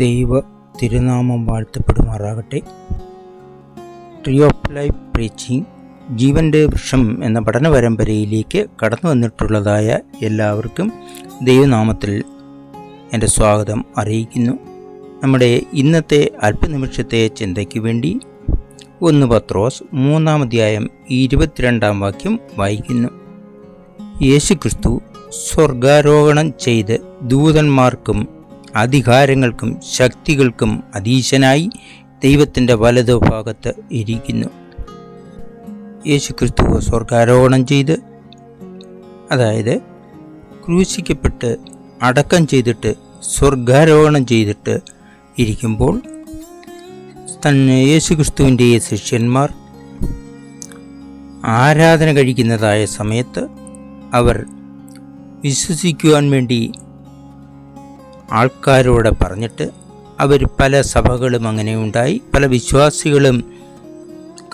ദൈവ തിരുനാമം വാഴ്ത്തപ്പെടുമാറാകട്ടെ. ട്രീ ഓഫ് ലൈഫ് പ്രീച്ചിങ് ജീവന്റെ വൃക്ഷം എന്ന പഠന പരമ്പരയിലേക്ക് കടന്നു വന്നിട്ടുള്ളതായ എല്ലാവർക്കും ദൈവനാമത്തിൽ എന്റെ സ്വാഗതം അറിയിക്കുന്നു. നമ്മുടെ ഇന്നത്തെ അല്പനിമിഷത്തെ ചിന്തയ്ക്ക് വേണ്ടി ഒന്ന് പത്രോസ് മൂന്നാം അധ്യായം ഇരുപത്തിരണ്ടാം വാക്യം വായിക്കുന്നു. യേശുക്രിസ്തു സ്വർഗാരോഹണം ചെയ്ത് ദൂതന്മാർക്കും അധികാരങ്ങൾക്കും ശക്തികൾക്കും അധീശനായി ദൈവത്തിന്റെ വലതു ഭാഗത്ത് ഇരിക്കുന്നു. യേശുക്രിസ്തുവ സ്വർഗാരോഹണം ചെയ്ത് അതായത് ക്രൂശിക്കപ്പെട്ട് അടക്കം ചെയ്തിട്ട് സ്വർഗാരോഹണം ചെയ്തിട്ട് ഇരിക്കുമ്പോൾ തന്നെ യേശുക്രിസ്തുവിന്റെ ശിഷ്യന്മാർ ആരാധന കഴിക്കുന്നതായ സമയത്ത് അവർ വിശ്വസിക്കുവാൻ വേണ്ടി ആൾക്കാരോട് പറഞ്ഞിട്ട് അവർ പല സഭകളും അങ്ങനെ ഉണ്ടായി. പല വിശ്വാസികളും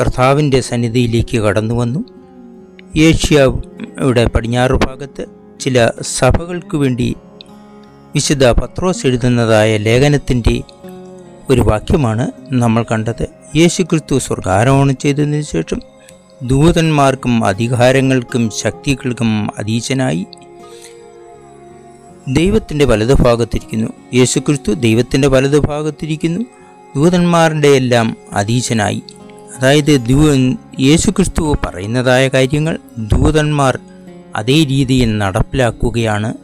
കർത്താവിന്റെ സന്നിധിയിലേക്ക് കടന്നു വന്നു. ഏഷ്യയുടെ പടിഞ്ഞാറ് ഭാഗത്ത് ചില സഭകൾക്ക് വേണ്ടി വിശുദ്ധ പത്രോസ് എഴുതുന്നതായ ലേഖനത്തിന്റെ ഒരു വാക്യമാണ് നമ്മൾ കണ്ടത്. യേശുക്രിസ്തു സ്വർഗാരോഹണം ചെയ്തതിനു ശേഷം ദൂതന്മാർക്കും അധികാരങ്ങൾക്കും ശക്തികൾക്കും അധീശനായി ദൈവത്തിന്റെ വലതുഭാഗത്തിരിക്കുന്നു. യേശുക്രിസ്തു ദൈവത്തിന്റെ വലതുഭാഗത്തിരിക്കുന്നു. ദൂതന്മാരുടെ എല്ലാം അധീശനായി അതായത് ദൂ യേശുക്രിസ്തു പറയുന്നതായ കാര്യങ്ങൾ ദൂതന്മാർ അതേ രീതിയിൽ നടപ്പിലാക്കുകയാണ്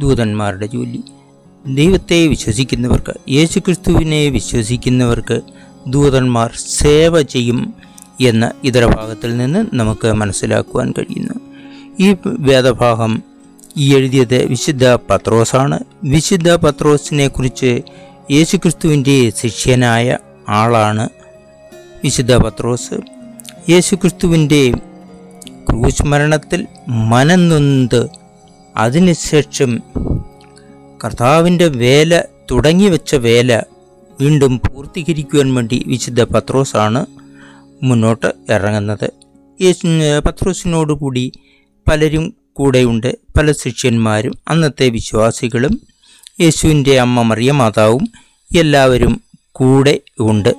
ദൂതന്മാരുടെ ജോലി. ദൈവത്തെ വിശ്വസിക്കുന്നവർക്ക് യേശുക്രിസ്തുവിനെ വിശ്വസിക്കുന്നവർക്ക് ദൂതന്മാർ സേവ ചെയ്യും എന്ന് ഇതര ഭാഗത്തിൽ നിന്ന് നമുക്ക് മനസ്സിലാക്കുവാൻ കഴിയുന്നു. ഈ വേദഭാഗം എഴുതിയത് വിശുദ്ധ പത്രോസാണ്. വിശുദ്ധ പത്രോസിനെ കുറിച്ച് യേശുക്രിസ്തുവിന്റെ ശിഷ്യനായ ആളാണ് വിശുദ്ധ പത്രോസ്. യേശുക്രിസ്തുവിന്റെ ക്രൂശ് മരണത്തിൽ മനംനൊന്ത് അതിനുശേഷം കർത്താവിന്റെ വേല തുടങ്ങി വെച്ച വേല വീണ്ടും പൂർത്തീകരിക്കുവാൻ വേണ്ടി വിശുദ്ധ പത്രോസാണ് മുന്നോട്ട് ഇറങ്ങുന്നത്. യേശു പത്രോസിനോടുകൂടി പലരും കൂടെയുണ്ട് പല ശിഷ്യന്മാരും അന്നത്തെ വിശ്വാസികളും യേശുവിന്റെ അമ്മ മറിയ മാതാവും എല്ലാവരും കൂടെ ഉണ്ട്.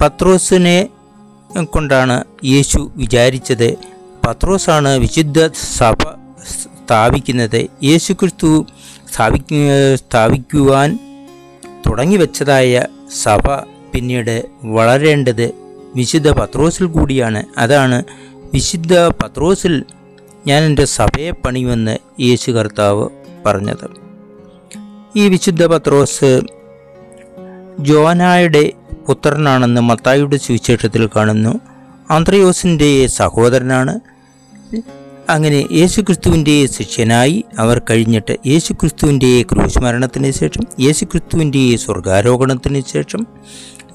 പത്രോസിനെ കൊണ്ടാണ് യേശു വിചാരിച്ചത്. പത്രോസാണ് വിശുദ്ധ സഭ സ്ഥാപിക്കുന്നത്. യേശു ക്രിസ്തു സ്ഥാപിക്കു സ്ഥാപിക്കുവാൻ തുടങ്ങി വെച്ചതായ സഭ പിന്നീട് വളരേണ്ടത് വിശുദ്ധ പത്രോസിൽ കൂടിയാണ്. അതാണ് വിശുദ്ധ പത്രോസിൽ ഞാൻ എന്റെ സഭയെ പണിയുമെന്ന് യേശു കർത്താവ് പറഞ്ഞത്. ഈ വിശുദ്ധ പത്രോസ് ജോനായുടെ പുത്രനാണെന്ന് മത്തായിയുടെ സുവിശേഷത്തിൽ കാണുന്നു. ആന്ത്രയോസിന്റെ സഹോദരനാണ്. അങ്ങനെ യേശുക്രിസ്തുവിന്റെ ശിഷ്യനായി അവർ കഴിഞ്ഞിട്ട് യേശുക്രിസ്തുവിന്റെ ക്രൂശ് മരണത്തിന് ശേഷം യേശുക്രിസ്തുവിന്റെ സ്വർഗാരോഹണത്തിന് ശേഷം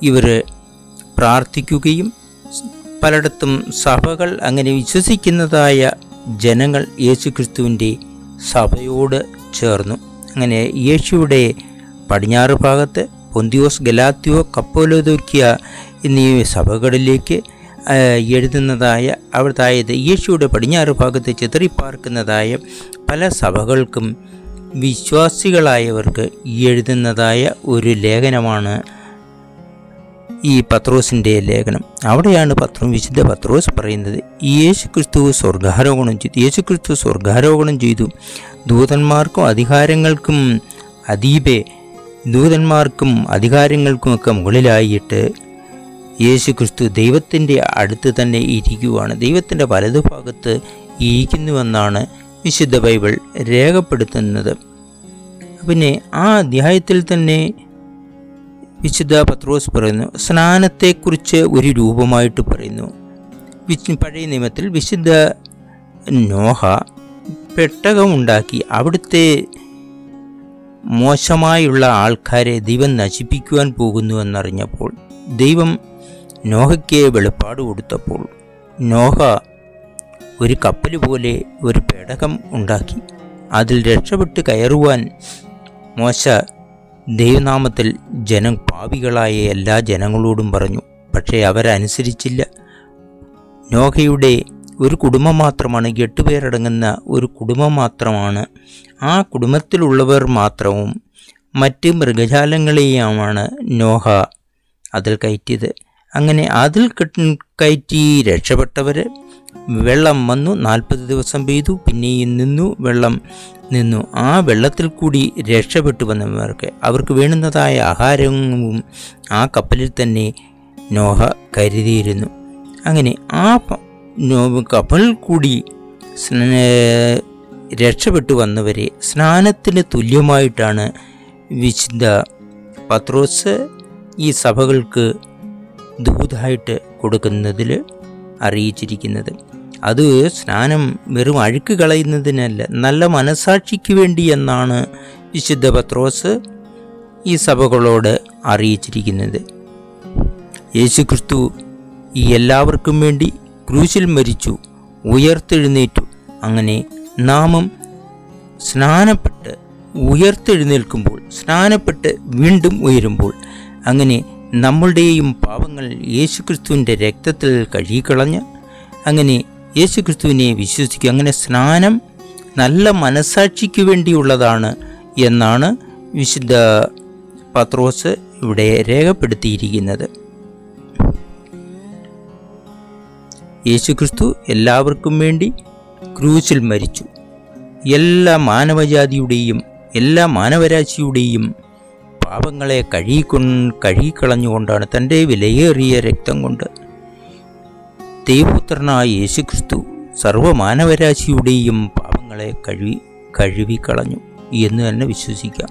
ഇവർ പ്രാർത്ഥിക്കുകയും പലയിടത്തും സഭകൾ അങ്ങനെ വിശ്വസിക്കുന്നതായ ജനങ്ങൾ യേശുക്രിസ്തുവിന്റെ സഭയോട് ചേർന്നു. അങ്ങനെ യേശുവിടെ പടിഞ്ഞാറ് ഭാഗത്ത് പൊന്തിയോസ് ഗലാത്തിയോ കപ്പോലോദോക്കിയ എന്നീ സഭകളിലേക്ക് എഴുതുന്നതായ അവിടുത്തായത് യേശുയുടെ പടിഞ്ഞാറ് ഭാഗത്ത് ചിതറിപ്പാർക്കുന്നതായ പല സഭകൾക്കും വിശ്വാസികളായവർക്ക് എഴുതുന്നതായ ഒരു ലേഖനമാണ് ഈ പത്രോസിന്റെ ലേഖനം. അവിടെയാണ് പത്രം വിശുദ്ധ പത്രോസ് പറയുന്നത്. യേശു ക്രിസ്തു സ്വർഗാരോഹണം ചെയ്തു. യേശു ക്രിസ്തു സ്വർഗാരോഹണം ചെയ്തു. ദൂതന്മാർക്കും അധികാരങ്ങൾക്കും അതീപെ ദൂതന്മാർക്കും അധികാരങ്ങൾക്കുമൊക്കെ മുകളിലായിട്ട് യേശു ക്രിസ്തു ദൈവത്തിന്റെ അടുത്ത് തന്നെ ഇരിക്കുവാണ്. ദൈവത്തിന്റെ വലതുഭാഗത്ത് ഇരിക്കുന്നുവെന്നാണ് വിശുദ്ധ ബൈബിൾ രേഖപ്പെടുത്തുന്നത്. പിന്നെ ആ അധ്യായത്തിൽ തന്നെ വിശുദ്ധ പത്രോസ് പറയുന്നു സ്നാനത്തെക്കുറിച്ച് ഒരു രൂപമായിട്ട് പറയുന്നു. പഴയ നിയമത്തിൽ വിശുദ്ധ നോഹ പെട്ടകമുണ്ടാക്കി അവിടുത്തെ മോശമായുള്ള ആൾക്കാരെ ദൈവം നശിപ്പിക്കുവാൻ പോകുന്നുവെന്നറിഞ്ഞപ്പോൾ ദൈവം നോഹയ്ക്ക് വെളിപ്പാട് കൊടുത്തപ്പോൾ നോഹ ഒരു കപ്പൽ പോലെ ഒരു പേടകം ഉണ്ടാക്കി അതിൽ രക്ഷപ്പെട്ട് കയറുവാൻ മോശ ദൈവനാമത്തിൽ ജനം പാവികളായ എല്ലാ ജനങ്ങളോടും പറഞ്ഞു പക്ഷേ അവരനുസരിച്ചില്ല. നോഹയുടെ ഒരു കുടുംബം മാത്രമാണ് എട്ടുപേരടങ്ങുന്ന ഒരു കുടുംബം മാത്രമാണ്. ആ കുടുംബത്തിലുള്ളവർ മാത്രവും മറ്റ് മൃഗജാലങ്ങളെയുമാണ് നോഹ അതിൽ കയറ്റിയത്. അങ്ങനെ അതിൽ കയറ്റി രക്ഷപ്പെട്ടവർ വെള്ളം വന്നു. നാൽപ്പത് ദിവസം പെയ്തു. പിന്നെയും നിന്നു. വെള്ളം നിന്നു. ആ വെള്ളത്തിൽ കൂടി രക്ഷപ്പെട്ടു വന്നവർക്ക് അവർക്ക് വേണ്ടുന്നതായ ആഹാരവും ആ കപ്പലിൽ തന്നെ നോഹ കരുതിയിരുന്നു. അങ്ങനെ ആ കപ്പലിൽ കൂടി രക്ഷപ്പെട്ടു വന്നവരെ സ്നാനത്തിന് തുല്യമായിട്ടാണ് വിശുദ്ധ പത്രോസ് ഈ സഭകൾക്ക് ദൂതായിട്ട് കൊടുക്കുന്നതിൽ അറിയിച്ചിരിക്കുന്നത്. അത് സ്നാനം വെറും അഴുക്ക് കളയുന്നതിനല്ല നല്ല മനസാക്ഷിക്ക് വേണ്ടി എന്നാണ് വിശുദ്ധ പത്രോസ് ഈ സഭകളോട് അറിയിച്ചിരിക്കുന്നത്. യേശുക്രിസ്തു ഈ എല്ലാവർക്കും വേണ്ടി ക്രൂശിൽ മരിച്ചു ഉയർത്തെഴുന്നേറ്റു. അങ്ങനെ നാമം സ്നാനപ്പെട്ട് ഉയർത്തെഴുന്നേൽക്കുമ്പോൾ സ്നാനപ്പെട്ട് വീണ്ടും ഉയരുമ്പോൾ അങ്ങനെ നമ്മളുടെയും പാപങ്ങൾ യേശുക്രിസ്തുവിന്റെ രക്തത്തിൽ കഴുകിക്കളഞ്ഞ് അങ്ങനെ യേശുക്രിസ്തുവിനെ വിശ്വസിക്കുക. അങ്ങനെ സ്നാനം നല്ല മനസാക്ഷിക്ക് വേണ്ടിയുള്ളതാണ് എന്നാണ് വിശുദ്ധ പത്രോസ് ഇവിടെ രേഖപ്പെടുത്തിയിരിക്കുന്നത്. യേശുക്രിസ്തു എല്ലാവർക്കും വേണ്ടി ക്രൂസിൽ മരിച്ചു. എല്ലാ മാനവജാതിയുടെയും എല്ലാ മാനവരാശിയുടെയും പാപങ്ങളെ കഴുകിക്കൊ കഴുകിക്കളഞ്ഞുകൊണ്ടാണ് തന്റെ വിലയേറിയ രക്തം കൊണ്ട് ദൈവപുത്രനായ യേശുക്രിസ്തു സർവമാനവരാശിയുടെയും പാപങ്ങളെ കഴുകി കഴുകിക്കളഞ്ഞു എന്ന് തന്നെ വിശ്വസിക്കാം.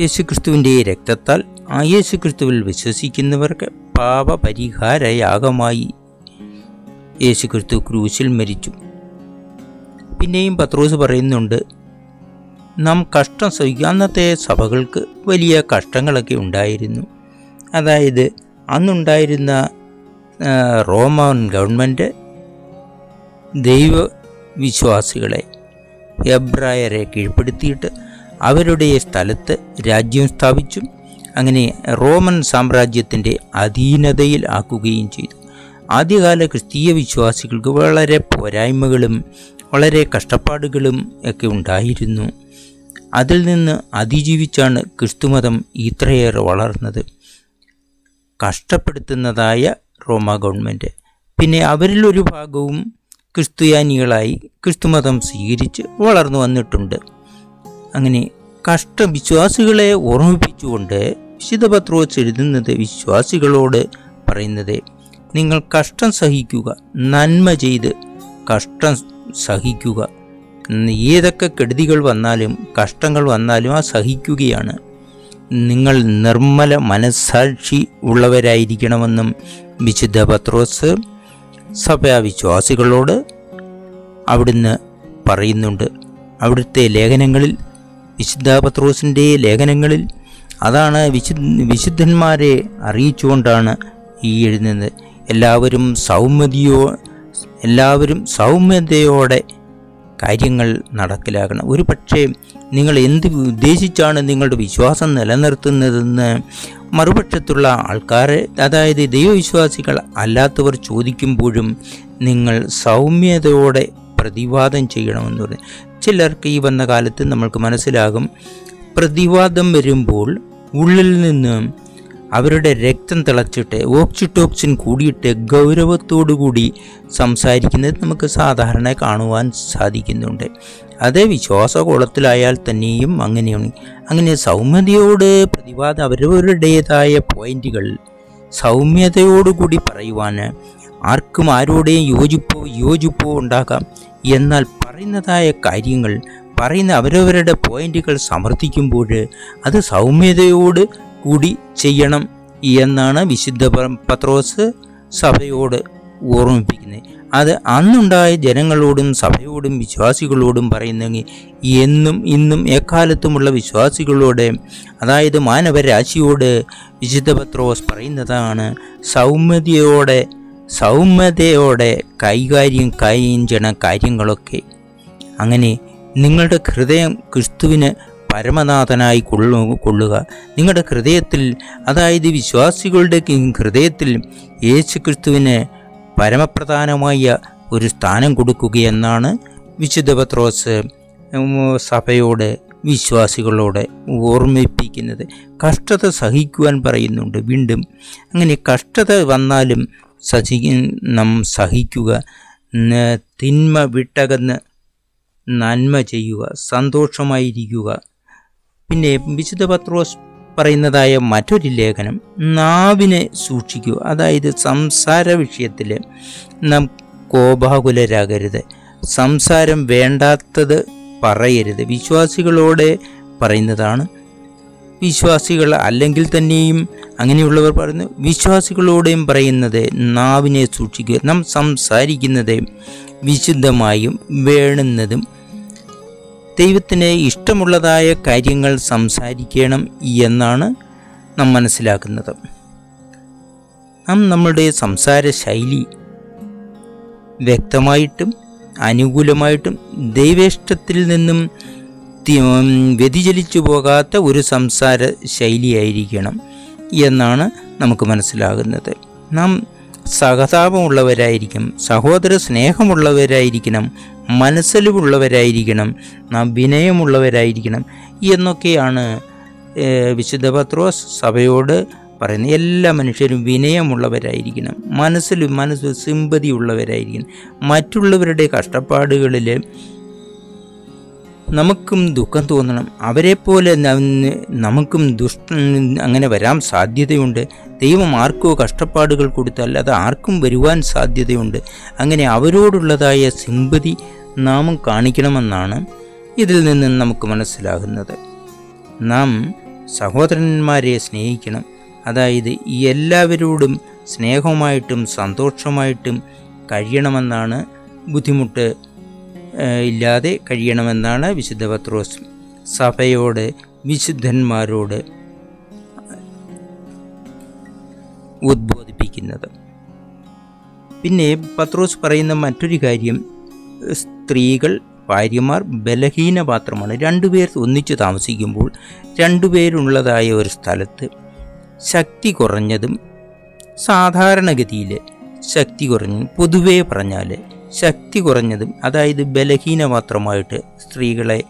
യേശുക്രിസ്തുവിന്റെ രക്തത്താൽ ആ യേശുക്രിസ്തുവിൽ വിശ്വസിക്കുന്നവർക്ക് പാപപരിഹാരയാഗമായി യേശുക്രിസ്തു ക്രൂശിൽ മരിച്ചു. പിന്നെയും പത്രോസ് പറയുന്നുണ്ട് നാം കഷ്ടം സഹിക്കുക അന്നത്തെ സഭകൾക്ക് വലിയ കഷ്ടങ്ങളൊക്കെ ഉണ്ടായിരുന്നു. അതായത് അന്നുണ്ടായിരുന്ന റോമൻ ഗവൺമെന്റ് ദൈവവിശ്വാസികളെ എബ്രായരെ കീഴ്പ്പെടുത്തിയിട്ട് അവരുടെ സ്ഥലത്ത് രാജ്യം സ്ഥാപിച്ചും. അങ്ങനെ റോമൻ സാമ്രാജ്യത്തിന്റെ അധീനതയിൽ ആക്കുകയും ചെയ്തു. ആദ്യകാല ക്രിസ്തീയ വിശ്വാസികൾക്ക് വളരെ പോരായ്മകളും വളരെ കഷ്ടപ്പാടുകളും ഒക്കെ ഉണ്ടായിരുന്നു. അതിൽ നിന്ന് അതിജീവിച്ചാണ് ക്രിസ്തുമതം ഇത്രയേറെ വളർന്നത്. കഷ്ടപ്പെടുത്തുന്നതായ റോമ ഗവൺമെന്റ് പിന്നെ അവരിൽ ഒരു ഭാഗവും ക്രിസ്ത്യാനികളായി ക്രിസ്തുമതം സ്വീകരിച്ച് വളർന്നു വന്നിട്ടുണ്ട്. അങ്ങനെ കഷ്ടവിശ്വാസികളെ ഓർമ്മിപ്പിച്ചുകൊണ്ട് വിശുദ്ധ പത്രോസ് എഴുതുന്നത് വിശ്വാസികളോട് പറയുന്നത് നിങ്ങൾ കഷ്ടം സഹിക്കുക നന്മ ചെയ്ത് കഷ്ടം സഹിക്കുക. ഏതൊക്കെ കെടുതികൾ വന്നാലും കഷ്ടങ്ങൾ വന്നാലും ആ സഹിക്കുകയാണ്. നിങ്ങൾ നിർമ്മല മനസ്സാക്ഷി ഉള്ളവരായിരിക്കണമെന്നും വിശുദ്ധ പത്രോസ് സഭാവിശ്വാസികളോട് അവിടുന്ന് പറയുന്നുണ്ട്. അവിടുത്തെ ലേഖനങ്ങളിൽ വിശുദ്ധ പത്രോസിന്റെ ലേഖനങ്ങളിൽ അതാണ് വിശു വിശുദ്ധന്മാരെ അറിയിച്ചുകൊണ്ടാണ് ഈ എഴുതുന്നത്. എല്ലാവരും സൗമ്യതയോ എല്ലാവരും സൗമ്യതയോടെ കാര്യങ്ങൾ നടക്കിലാക്കണം ഒരു പക്ഷേ നിങ്ങൾ എന്ത് ഉദ്ദേശിച്ചാണ് നിങ്ങളുടെ വിശ്വാസം നിലനിർത്തുന്നതെന്ന് മറുപക്ഷത്തുള്ള ആൾക്കാരെ അതായത് ദൈവവിശ്വാസികൾ അല്ലാത്തവർ ചോദിക്കുമ്പോഴും നിങ്ങൾ സൗമ്യതയോടെ പ്രതിവാദം ചെയ്യണമെന്ന് പറഞ്ഞു ചിലർക്ക് ഈ വന്ന കാലത്ത് നമ്മൾക്ക് മനസ്സിലാകും പ്രതിവാദം വരുമ്പോൾ ഉള്ളിൽ നിന്ന് അവരുടെ രക്തം തിളച്ചിട്ട് ഓക്സിറ്റോക്സിൻ കൂടിയിട്ട് ഗൗരവത്തോടുകൂടി സംസാരിക്കുന്നത് നമുക്ക് സാധാരണ കാണുവാൻ സാധിക്കുന്നുണ്ട്. അതേ വിശ്വാസകോളത്തിലായാൽ തന്നെയും അങ്ങനെയാണ്. അങ്ങനെ സൗമ്യതയോട് പ്രതിവാദം അവരവരുടേതായ പോയിന്റുകൾ സൗമ്യതയോടുകൂടി പറയുവാൻ ആർക്കും ആരോടെയും യോജിപ്പോ യോജിപ്പോ ഉണ്ടാകാം. എന്നാൽ പറയുന്നതായ കാര്യങ്ങൾ പറയുന്ന അവരവരുടെ പോയിന്റുകൾ സമർത്ഥിക്കുമ്പോൾ അത് സൗമ്യതയോട് കൂടി ചെയ്യണം എന്നാണ് വിശുദ്ധ പത്രോസ് സഭയോട് ഓർമ്മിപ്പിക്കുന്നത്. അത് അന്നുണ്ടായ ജനങ്ങളോടും സഭയോടും വിശ്വാസികളോടും പറയുന്നെങ്കിൽ എന്നും ഇന്നും എക്കാലത്തുമുള്ള വിശ്വാസികളോട് അതായത് മാനവരാശിയോട് വിശുദ്ധ പത്രോസ് പറയുന്നതാണ് സൗമ്യതയോടെ സൗമ്യതയോടെ കൈകാര്യം കൈഞ്ചണ കാര്യങ്ങളൊക്കെ. അങ്ങനെ നിങ്ങളുടെ ഹൃദയം ക്രിസ്തുവിന് പരമനാഥനായി കൊള്ളു കൊള്ളുക. നിങ്ങളുടെ ഹൃദയത്തിൽ അതായത് വിശ്വാസികളുടെ ഹൃദയത്തിൽ യേശു ക്രിസ്തുവിന് പരമപ്രധാനമായ ഒരു സ്ഥാനം കൊടുക്കുകയെന്നാണ് വിശുദ്ധ പത്രോസ് സഭയോട് വിശ്വാസികളോട് ഓർമ്മിപ്പിക്കുന്നത്. കഷ്ടത സഹിക്കുവാൻ പറയുന്നുണ്ട്. വീണ്ടും അങ്ങനെ കഷ്ടത വന്നാലും സഹി നാം സഹിക്കുക. തിന്മ വിട്ടകന്ന് നന്മ ചെയ്യുക. സന്തോഷമായിരിക്കുക. പിന്നെ വിശുദ്ധ പത്രോസ് പറയുന്നതായ മറ്റൊരു ലേഖനം നാവിനെ സൂക്ഷിക്കുക അതായത് സംസാര വിഷയത്തിൽ നാം കോപാകുലരാകരുത്. സംസാരം വേണ്ടാത്തത് പറയരുത്. വിശ്വാസികളോടെ പറയുന്നതാണ്. വിശ്വാസികൾ അല്ലെങ്കിൽ തന്നെയും അങ്ങനെയുള്ളവർ പറയുന്നു വിശ്വാസികളോടെയും പറയുന്നത് നാവിനെ സൂക്ഷിക്കുക. നാം സംസാരിക്കുന്നത് വിശുദ്ധമായും വേണ്ടുന്നതും ദൈവത്തിന് ഇഷ്ടമുള്ളതായ കാര്യങ്ങൾ സംസാരിക്കണം എന്നാണ് നാം മനസ്സിലാക്കുന്നത്. നാം നമ്മുടെ സംസാര ശൈലി വ്യക്തമായിട്ടും അനുകൂലമായിട്ടും ദൈവേഷ്ടത്തിൽ നിന്നും വ്യതിചലിച്ചു പോകാത്ത ഒരു സംസാര ശൈലിയായിരിക്കണം എന്നാണ് നമുക്ക് മനസ്സിലാകുന്നത്. നാം സഹതാപമുള്ളവരായിരിക്കും സഹോദര സ്നേഹമുള്ളവരായിരിക്കണം മനസ്സലിവുള്ളവരായിരിക്കണം നാം വിനയമുള്ളവരായിരിക്കണം എന്നൊക്കെയാണ് വിശുദ്ധ പത്രോസ് സഭയോട് പറയുന്നത് എല്ലാ മനുഷ്യരും വിനയമുള്ളവരായിരിക്കണം മനസ്സിൽ മനസ്സ് സിമ്പതി ഉള്ളവരായിരിക്കണം മറ്റുള്ളവരുടെ കഷ്ടപ്പാടുകളിൽ നമുക്കും ദുഃഖം തോന്നണം. അവരെപ്പോലെ പോലെ നമുക്കും ദുഷ്ട അങ്ങനെ വരാൻ സാധ്യതയുണ്ട്. ദൈവം ആർക്കോ കഷ്ടപ്പാടുകൾ കൊടുത്താൽ അത് ആർക്കും വരുവാൻ സാധ്യതയുണ്ട്. അങ്ങനെ അവരോടുള്ളതായ സിമ്പതി നാമും കാണിക്കണമെന്നാണ് ഇതിൽ നിന്ന് നമുക്ക് മനസ്സിലാകുന്നത്. നാം സഹോദരന്മാരെ സ്നേഹിക്കണം. അതായത് എല്ലാവരോടും സ്നേഹമായിട്ടും സന്തോഷമായിട്ടും കഴിയണമെന്നാണ് ബുദ്ധിമുട്ട് ഇല്ലാതെ കഴിയണമെന്നാണ് വിശുദ്ധ പത്രോസ് സഭയോട് വിശുദ്ധന്മാരോട് ഉദ്ബോധിപ്പിക്കുന്നത്. പിന്നെ പത്രോസ് പറയുന്ന മറ്റൊരു കാര്യം സ്ത്രീകൾ ഭാര്യമാർ ബലഹീന പാത്രമാണ് രണ്ടുപേർ ഒന്നിച്ചു താമസിക്കുമ്പോൾ രണ്ടുപേരുള്ളതായ ഒരു സ്ഥലത്ത് ശക്തി കുറഞ്ഞതും സാധാരണഗതിയിൽ ശക്തി കുറഞ്ഞ പൊതുവേ പറഞ്ഞാൽ ശക്തി കുറഞ്ഞതും അതായത് ബലഹീന മാത്രമായിട്ട് സ്ത്രീകളെ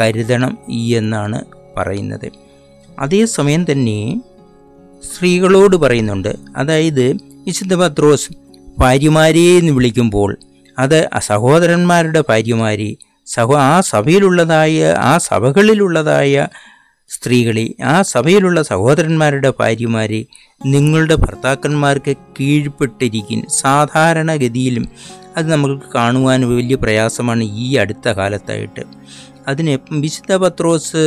കരുതണം എന്നാണ് പറയുന്നത്. അതേസമയം തന്നെ സ്ത്രീകളോട് പറയുന്നുണ്ട്. അതായത് വിശുദ്ധ പത്രോസ് ഭാര്യമാരെ എന്ന് വിളിക്കുമ്പോൾ അത് സഹോദരന്മാരുടെ ഭാര്യമാരി സഹോ ആ സഭയിലുള്ളതായ ആ സഭകളിലുള്ളതായ സ്ത്രീകളെ ആ സഭയിലുള്ള സഹോദരന്മാരുടെ ഭാര്യമാരെ നിങ്ങളുടെ ഭർത്താക്കന്മാർക്ക് കീഴ്പ്പെട്ടിരിക്കും. സാധാരണഗതിയിലും അത് നമുക്ക് കാണുവാൻ വലിയ പ്രയാസമാണ് ഈ അടുത്ത കാലത്തായിട്ട്. അതിന് വിശുദ്ധ പത്രോസ്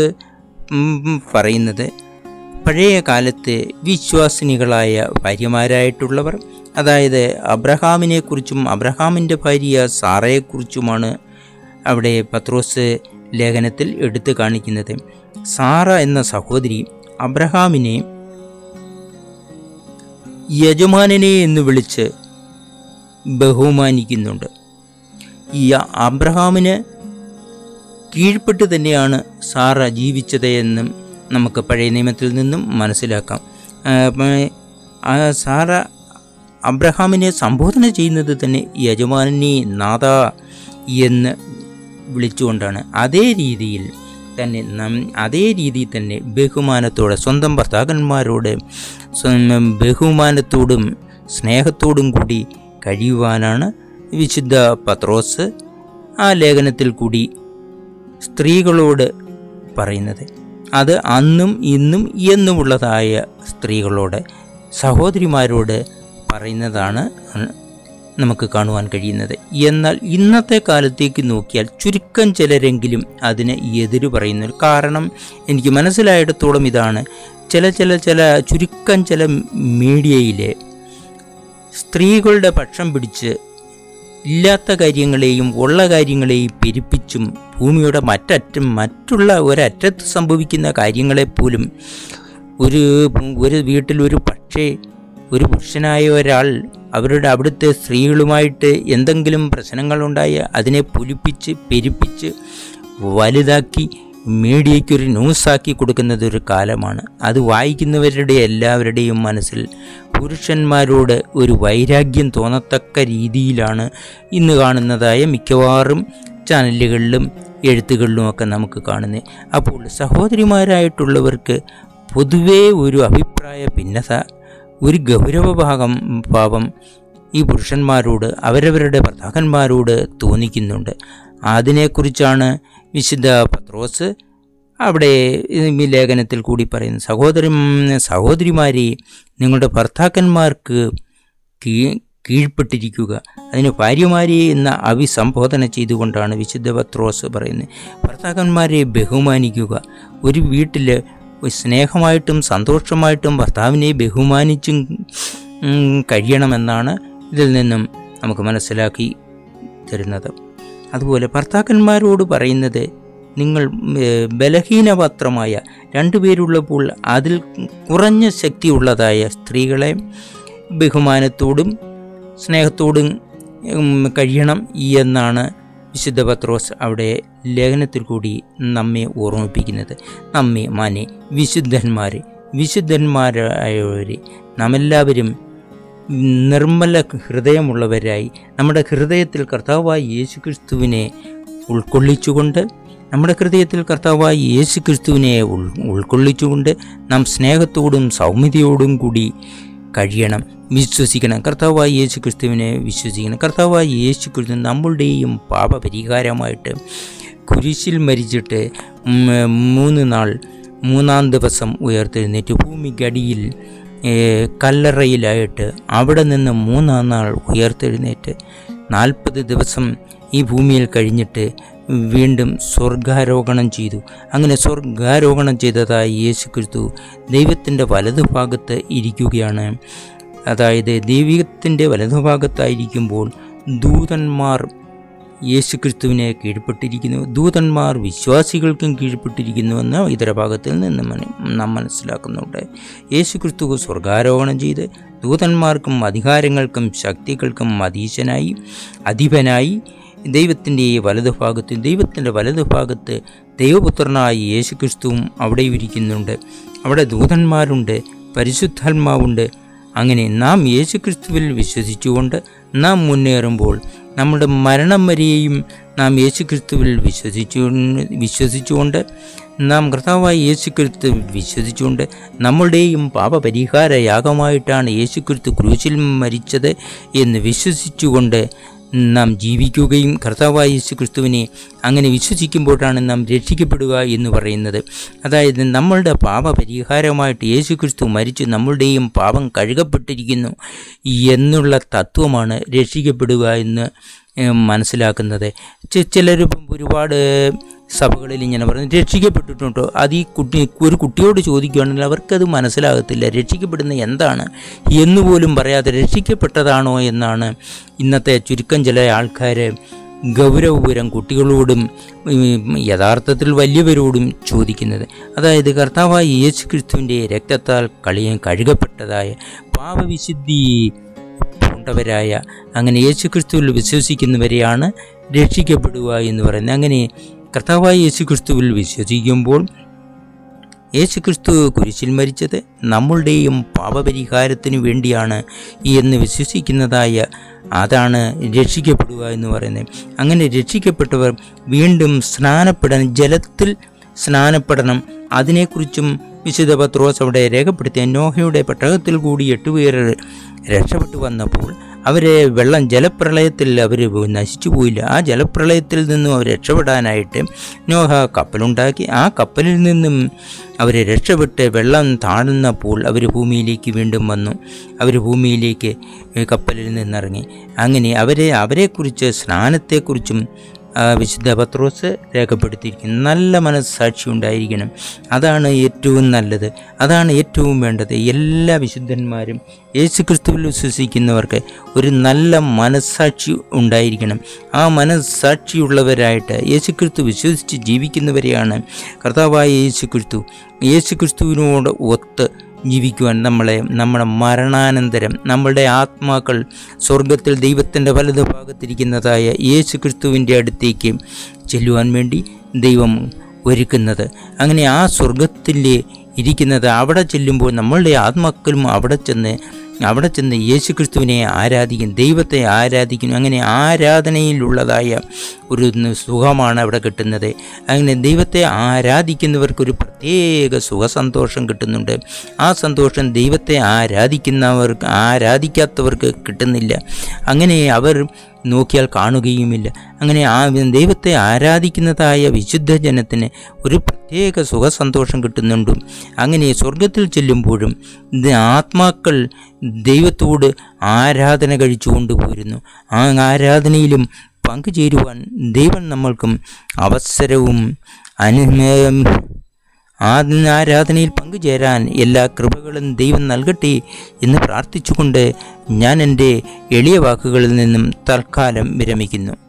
പറയുന്നത് പഴയ കാലത്ത് വിശ്വാസിനികളായ ഭാര്യമാരായിട്ടുള്ളവർ അതായത് അബ്രഹാമിനെക്കുറിച്ചും അബ്രഹാമിന്റെ ഭാര്യ സാറയെക്കുറിച്ചുമാണ് അവിടെ പത്രോസ് ലേഖനത്തിൽ എടുത്തു കാണിക്കുന്നത്. സാറ എന്ന സഹോദരി അബ്രഹാമിനെ യജമാനനെ എന്ന് വിളിച്ച് ബഹുമാനിക്കുന്നുണ്ട്. ഈ അബ്രഹാമിന് കീഴ്പ്പെട്ട് തന്നെയാണ് സാറ ജീവിച്ചത് എന്നും നമുക്ക് പഴയ നിയമത്തിൽ നിന്നും മനസ്സിലാക്കാം. സാറ അബ്രഹാമിനെ സംബോധന ചെയ്യുന്നത് തന്നെ യജമാനി നാഥ എന്ന് വിളിച്ചുകൊണ്ടാണ്. അതേ രീതിയിൽ തന്നെ നം അതേ രീതിയിൽ തന്നെ ബഹുമാനത്തോടെ സ്വന്തം ഭർത്താക്കന്മാരോട് ബഹുമാനത്തോടും സ്നേഹത്തോടും കൂടി കഴിയുവാനാണ് വിശുദ്ധ പത്രോസ് ആ ലേഖനത്തിൽ കൂടി സ്ത്രീകളോട് പറയുന്നത്. അത് അന്നും ഇന്നും എന്നുമുള്ളതായ സ്ത്രീകളോട് സഹോദരിമാരോട് പറയുന്നതാണ് നമുക്ക് കാണുവാൻ കഴിയുന്നത്. എന്നാൽ ഇന്നത്തെ കാലത്തേക്ക് നോക്കിയാൽ ചുരുക്കം ചിലരെങ്കിലും അതിന് എതിര് പറയുന്നു കാരണം എനിക്ക് മനസ്സിലായിടത്തോളം ഇതാണ്. ചില ചില ചില ചുരുക്കം ചില മീഡിയയിലെ സ്ത്രീകളുടെ പക്ഷം പിടിച്ച് ഇല്ലാത്ത കാര്യങ്ങളെയും ഉള്ള കാര്യങ്ങളെയും പെരുപ്പിച്ചും ഭൂമിയുടെ മറ്ററ്റം മറ്റുള്ള ഒരറ്റത്ത് സംഭവിക്കുന്ന കാര്യങ്ങളെപ്പോലും ഒരു ഒരു വീട്ടിൽ ഒരു പക്ഷേ ഒരു പുരുഷനായ ഒരാൾ അവരുടെ അവിടുത്തെ സ്ത്രീകളുമായിട്ട് എന്തെങ്കിലും പ്രശ്നങ്ങളുണ്ടായ അതിനെ പുലിപ്പിച്ച് പെരുപ്പിച്ച് വലുതാക്കി മീഡിയയ്ക്കൊരു ന്യൂസാക്കി കൊടുക്കുന്നത് ഒരു കാലമാണ്. അത് വായിക്കുന്നവരുടെ എല്ലാവരുടെയും മനസ്സിൽ പുരുഷന്മാരോട് ഒരു വൈരാഗ്യം തോന്നത്തക്ക രീതിയിലാണ് ഇന്ന് കാണുന്നതായ മിക്കവാറും ചാനലുകളിലും എഴുത്തുകളിലുമൊക്കെ നമുക്ക് കാണുന്നത്. അപ്പോൾ സഹോദരിമാരായിട്ടുള്ളവർക്ക് പൊതുവേ ഒരു അഭിപ്രായ ഭിന്നത ഒരു ഗൗരവഭാഗം ഭാവം ഈ പുരുഷന്മാരോട് അവരവരുടെ ഭർത്താക്കന്മാരോട് തോന്നിക്കുന്നുണ്ട്. അതിനെക്കുറിച്ചാണ് വിശുദ്ധ പത്രോസ് അവിടെ ഈ ലേഖനത്തിൽ കൂടി പറയുന്നു സഹോദരി സഹോദരിമാരെ നിങ്ങളുടെ ഭർത്താക്കന്മാർക്ക് കീ കീഴ്പ്പെട്ടിരിക്കുക. അതിന് ഭാര്യമാരെ എന്ന അഭിസംബോധന ചെയ്തുകൊണ്ടാണ് വിശുദ്ധ പത്രോസ് പറയുന്നത്. ഭർത്താക്കന്മാരെ ബഹുമാനിക്കുക. ഒരു വീട്ടിൽ സ്നേഹമായിട്ടും സന്തോഷമായിട്ടും ഭർത്താവിനെ ബഹുമാനിച്ചും കഴിയണമെന്നാണ് ഇതിൽ നിന്നും നമുക്ക് മനസ്സിലാക്കി തരുന്നത്. അതുപോലെ ഭർത്താക്കന്മാരോട് പറയുന്നത് നിങ്ങൾ ബലഹീനപാത്രമായ രണ്ടുപേരുള്ളപ്പോൾ അതിൽ കുറഞ്ഞ ശക്തിയുള്ളതായ സ്ത്രീകളെ ബഹുമാനത്തോടും സ്നേഹത്തോടും കഴിയണം എന്നാണ് വിശുദ്ധ പത്രോസ് അവിടെ ലേഖനത്തിൽ കൂടി നമ്മെ ഓർമ്മിപ്പിക്കുന്നത്. നമ്മെ മാനെ വിശുദ്ധന്മാർ വിശുദ്ധന്മാരായവർ നമ്മെല്ലാവരും നിർമ്മല ഹൃദയമുള്ളവരായി നമ്മുടെ ഹൃദയത്തിൽ കർത്താവായ യേശു ക്രിസ്തുവിനെ ഉൾക്കൊള്ളിച്ചുകൊണ്ട് നമ്മുടെ ഹൃദയത്തിൽ കർത്താവായ യേശു ക്രിസ്തുവിനെ ഉൾ ഉൾക്കൊള്ളിച്ചുകൊണ്ട് നാം സ്നേഹത്തോടും സൗമ്യതയോടും കൂടി കഴിയണം. വിശ്വസിക്കണം. കർത്താവായ യേശു ക്രിസ്തുവിനെ വിശ്വസിക്കണം. കർത്താവായ യേശു ക്രിസ്തു നമ്മളുടെയും പാപപരിഹാരമായിട്ട് കുരിശിൽ മരിച്ചിട്ട് മൂന്ന് നാൾ മൂന്നാം ദിവസം ഉയർത്തെഴുന്നേറ്റ്. ഭൂമിക്കടിയിൽ കല്ലറയിലായിട്ട് അവിടെ നിന്ന് മൂന്നാം നാൾ ഉയർത്തെഴുന്നേറ്റ് നാൽപ്പത് ദിവസം ഈ ഭൂമിയിൽ കഴിഞ്ഞിട്ട് വീണ്ടും സ്വർഗാരോഹണം ചെയ്തു. അങ്ങനെ സ്വർഗാരോഹണം ചെയ്തതായി യേശു ക്രിസ്തു ദൈവത്തിന്റെ വലതുഭാഗത്ത് ഇരിക്കുകയാണ്. അതായത് ദൈവികത്തിന്റെ വലതുഭാഗത്തായിരിക്കുമ്പോൾ ദൂതന്മാർ യേശു ക്രിസ്തുവിനെ കീഴ്പ്പെട്ടിരിക്കുന്നു. ദൂതന്മാർ വിശ്വാസികൾക്കും കീഴ്പ്പെട്ടിരിക്കുന്നുവെന്ന് ഇതര ഭാഗത്തിൽ നിന്ന് നാം മനസ്സിലാക്കുന്നുണ്ട്. യേശു ക്രിസ്തു സ്വർഗാരോഹണം ചെയ്ത് ദൂതന്മാർക്കും അധികാരങ്ങൾക്കും ശക്തികൾക്കും അധീശനായി അധിപനായി ദൈവത്തിന്റെ വലതുഭാഗത്ത് ദൈവത്തിന്റെ വലതുഭാഗത്ത് ദൈവപുത്രനായ യേശുക്രിസ്തുവും അവിടെ ഇരിക്കുന്നുണ്ട്. അവിടെ ദൂതന്മാരുണ്ട് പരിശുദ്ധാത്മാവുണ്ട്. അങ്ങനെ നാം യേശുക്രിസ്തുവിൽ വിശ്വസിച്ചുകൊണ്ട് നാം മുന്നേറുമ്പോൾ നമ്മുടെ മരണം വരെയും നാം യേശുക്രിസ്തുവിൽ വിശ്വസിച്ചു വിശ്വസിച്ചുകൊണ്ട് നാം കർത്താവായ യേശുക്രിസ്തു വിശ്വസിച്ചുകൊണ്ട് നമ്മളുടെയും പാപപരിഹാര യാഗമായിട്ടാണ് യേശുക്രിസ്തു ക്രൂശിൽ മരിച്ചത് എന്ന് വിശ്വസിച്ചുകൊണ്ട് നാം ജീവിക്കുകയും കർത്താവായ യേശു ക്രിസ്തുവിനെ അങ്ങനെ വിശ്വസിക്കുമ്പോഴാണ് നാം രക്ഷിക്കപ്പെടുക എന്ന് പറയുന്നത്. അതായത് നമ്മളുടെ പാപപരിഹാരമായിട്ട് യേശു ക്രിസ്തു മരിച്ചു നമ്മളുടെയും പാപം കഴുകപ്പെട്ടിരിക്കുന്നു എന്നുള്ള തത്വമാണ് രക്ഷിക്കപ്പെടുക എന്ന് മനസ്സിലാക്കുന്നത്. ചിലരിപ്പം ഒരുപാട് സഭകളിൽ ഇങ്ങനെ പറഞ്ഞു രക്ഷിക്കപ്പെട്ടിട്ടുണ്ടോ? അത് ഈ കുട്ടി ഒരു കുട്ടിയോട് ചോദിക്കുകയാണെങ്കിൽ അവർക്കത് മനസ്സിലാകത്തില്ല. രക്ഷിക്കപ്പെടുന്ന എന്താണ്? എന്നുപോലും പറയാതെ രക്ഷിക്കപ്പെട്ടതാണോ? എന്നാണ് ഇന്നത്തെ ചുരുക്കം ചില ആൾക്കാർ ഗൗരവപൂരം കുട്ടികളോടും യഥാർത്ഥത്തിൽ വലിയവരോടും ചോദിക്കുന്നത്. അതായത് കർത്താവായ യേശു ക്രിസ്തുവിന്റെ രക്തത്താൽ കളിയ കഴുകപ്പെട്ടതായ പാപവിശുദ്ധി പൂണ്ടവരായ അങ്ങനെ യേശു ക്രിസ്തുവിൽ വിശ്വസിക്കുന്നവരെയാണ് രക്ഷിക്കപ്പെടുക എന്ന് പറയുന്നത്. അങ്ങനെ കർത്താവായ യേശു ക്രിസ്തുവിൽ വിശ്വസിക്കുമ്പോൾ യേശുക്രിസ്തു കുരിശിൽ മരിച്ചത് നമ്മളുടെയും പാപപരിഹാരത്തിനു വേണ്ടിയാണ് എന്ന് വിശ്വസിക്കുന്നതായ അതാണ് രക്ഷിക്കപ്പെടുക എന്ന് പറയുന്നത്. അങ്ങനെ രക്ഷിക്കപ്പെട്ടവർ വീണ്ടും സ്നാനപ്പെടണം ജലത്തിൽ സ്നാനപ്പെടണം. അതിനെക്കുറിച്ചും വിശുദ്ധ പത്രോസ് അവിടെ രേഖപ്പെടുത്തിയ നോഹയുടെ പെട്ടകത്തിൽ കൂടി എട്ടുപേർ രക്ഷപ്പെട്ടു വന്നപ്പോൾ അവരെ വെള്ളം ജലപ്രളയത്തിൽ അവർ നശിച്ചു പോയില്ല. ആ ജലപ്രളയത്തിൽ നിന്നും അവർ രക്ഷപ്പെടാനായിട്ട് നോഹ കപ്പലുണ്ടാക്കി. ആ കപ്പലിൽ നിന്നും അവർ രക്ഷപ്പെട്ട് വെള്ളം താഴുന്നപ്പോൾ അവർ ഭൂമിയിലേക്ക് വീണ്ടും വന്നു. അവർ ഭൂമിയിലേക്ക് കപ്പലിൽ നിന്നിറങ്ങി. അങ്ങനെ അവരെ അവരെക്കുറിച്ച് സ്നാനത്തെക്കുറിച്ചും വിശുദ്ധ പത്രോസ് രേഖപ്പെടുത്തിയിരിക്കുന്നു. നല്ല മനസ്സാക്ഷി ഉണ്ടായിരിക്കണം. അതാണ് ഏറ്റവും നല്ലത്. അതാണ് ഏറ്റവും വേണ്ടത്. എല്ലാ വിശുദ്ധന്മാരും യേശുക്രിസ്തുവിൽ വിശ്വസിക്കുന്നവർക്ക് ഒരു നല്ല മനസ്സാക്ഷി ഉണ്ടായിരിക്കണം. ആ മനസ്സാക്ഷിയുള്ളവരായിട്ട് യേശുക്രിസ്തു വിശ്വസിച്ച് ജീവിക്കുന്നവരെയാണ് കർത്താവായ യേശുക്രിസ്തു യേശുക്രിസ്തുവിനോട് ഒത്ത് ജീവിക്കുവാൻ നമ്മളെ നമ്മുടെ മരണാനന്തരം നമ്മളുടെ ആത്മാക്കൾ സ്വർഗത്തിൽ ദൈവത്തിന്റെ വലതു ഭാഗത്തിരിക്കുന്നതായ യേശു ക്രിസ്തുവിന്റെ അടുത്തേക്ക് ചെല്ലുവാൻ വേണ്ടി ദൈവം ഒരുക്കുന്നത്. അങ്ങനെ ആ സ്വർഗത്തിൽ ഇരിക്കുന്നത് അവിടെ ചെല്ലുമ്പോൾ നമ്മളുടെ ആത്മാക്കളും അവിടെ ചെന്ന് അവിടെ ചെന്ന് യേശു ക്രിസ്തുവിനെ ആരാധിക്കും ദൈവത്തെ ആരാധിക്കും അങ്ങനെ ആരാധനയിലുള്ളതായ ഒരു സുഖമാണ് അവിടെ കിട്ടുന്നത്. അങ്ങനെ ദൈവത്തെ ആരാധിക്കുന്നവർക്കൊരു പ്രത്യേക സുഖസന്തോഷം കിട്ടുന്നുണ്ട്. ആ സന്തോഷം ദൈവത്തെ ആരാധിക്കുന്നവർക്ക് ആരാധിക്കാത്തവർക്ക് കിട്ടുന്നില്ല. അങ്ങനെ അവർ നോക്കിയാൽ കാണുകയുമില്ല. അങ്ങനെ ആ ദൈവത്തെ ആരാധിക്കുന്നതായ വിശുദ്ധ ജനത്തിന് ഒരു പ്രത്യേക സുഖസന്തോഷം കിട്ടുന്നുണ്ട്. അങ്ങനെ സ്വർഗത്തിൽ ചെല്ലുമ്പോഴും ആത്മാക്കൾ ദൈവത്തോട് ആരാധന കഴിച്ചു കൊണ്ടുപോരുന്നു. ആ ആരാധനയിലും പങ്കുചേരുവാൻ ദൈവം നമ്മൾക്കും അവസരവും അനു ആരാധനയിൽ പങ്കുചേരാൻ എല്ലാ കൃപകളും ദൈവം നൽകട്ടെ എന്ന് പ്രാർത്ഥിച്ചുകൊണ്ട് ഞാൻ എന്റെ എളിയ വാക്കുകളിൽ നിന്നും തൽക്കാലം വിരമിക്കുന്നു.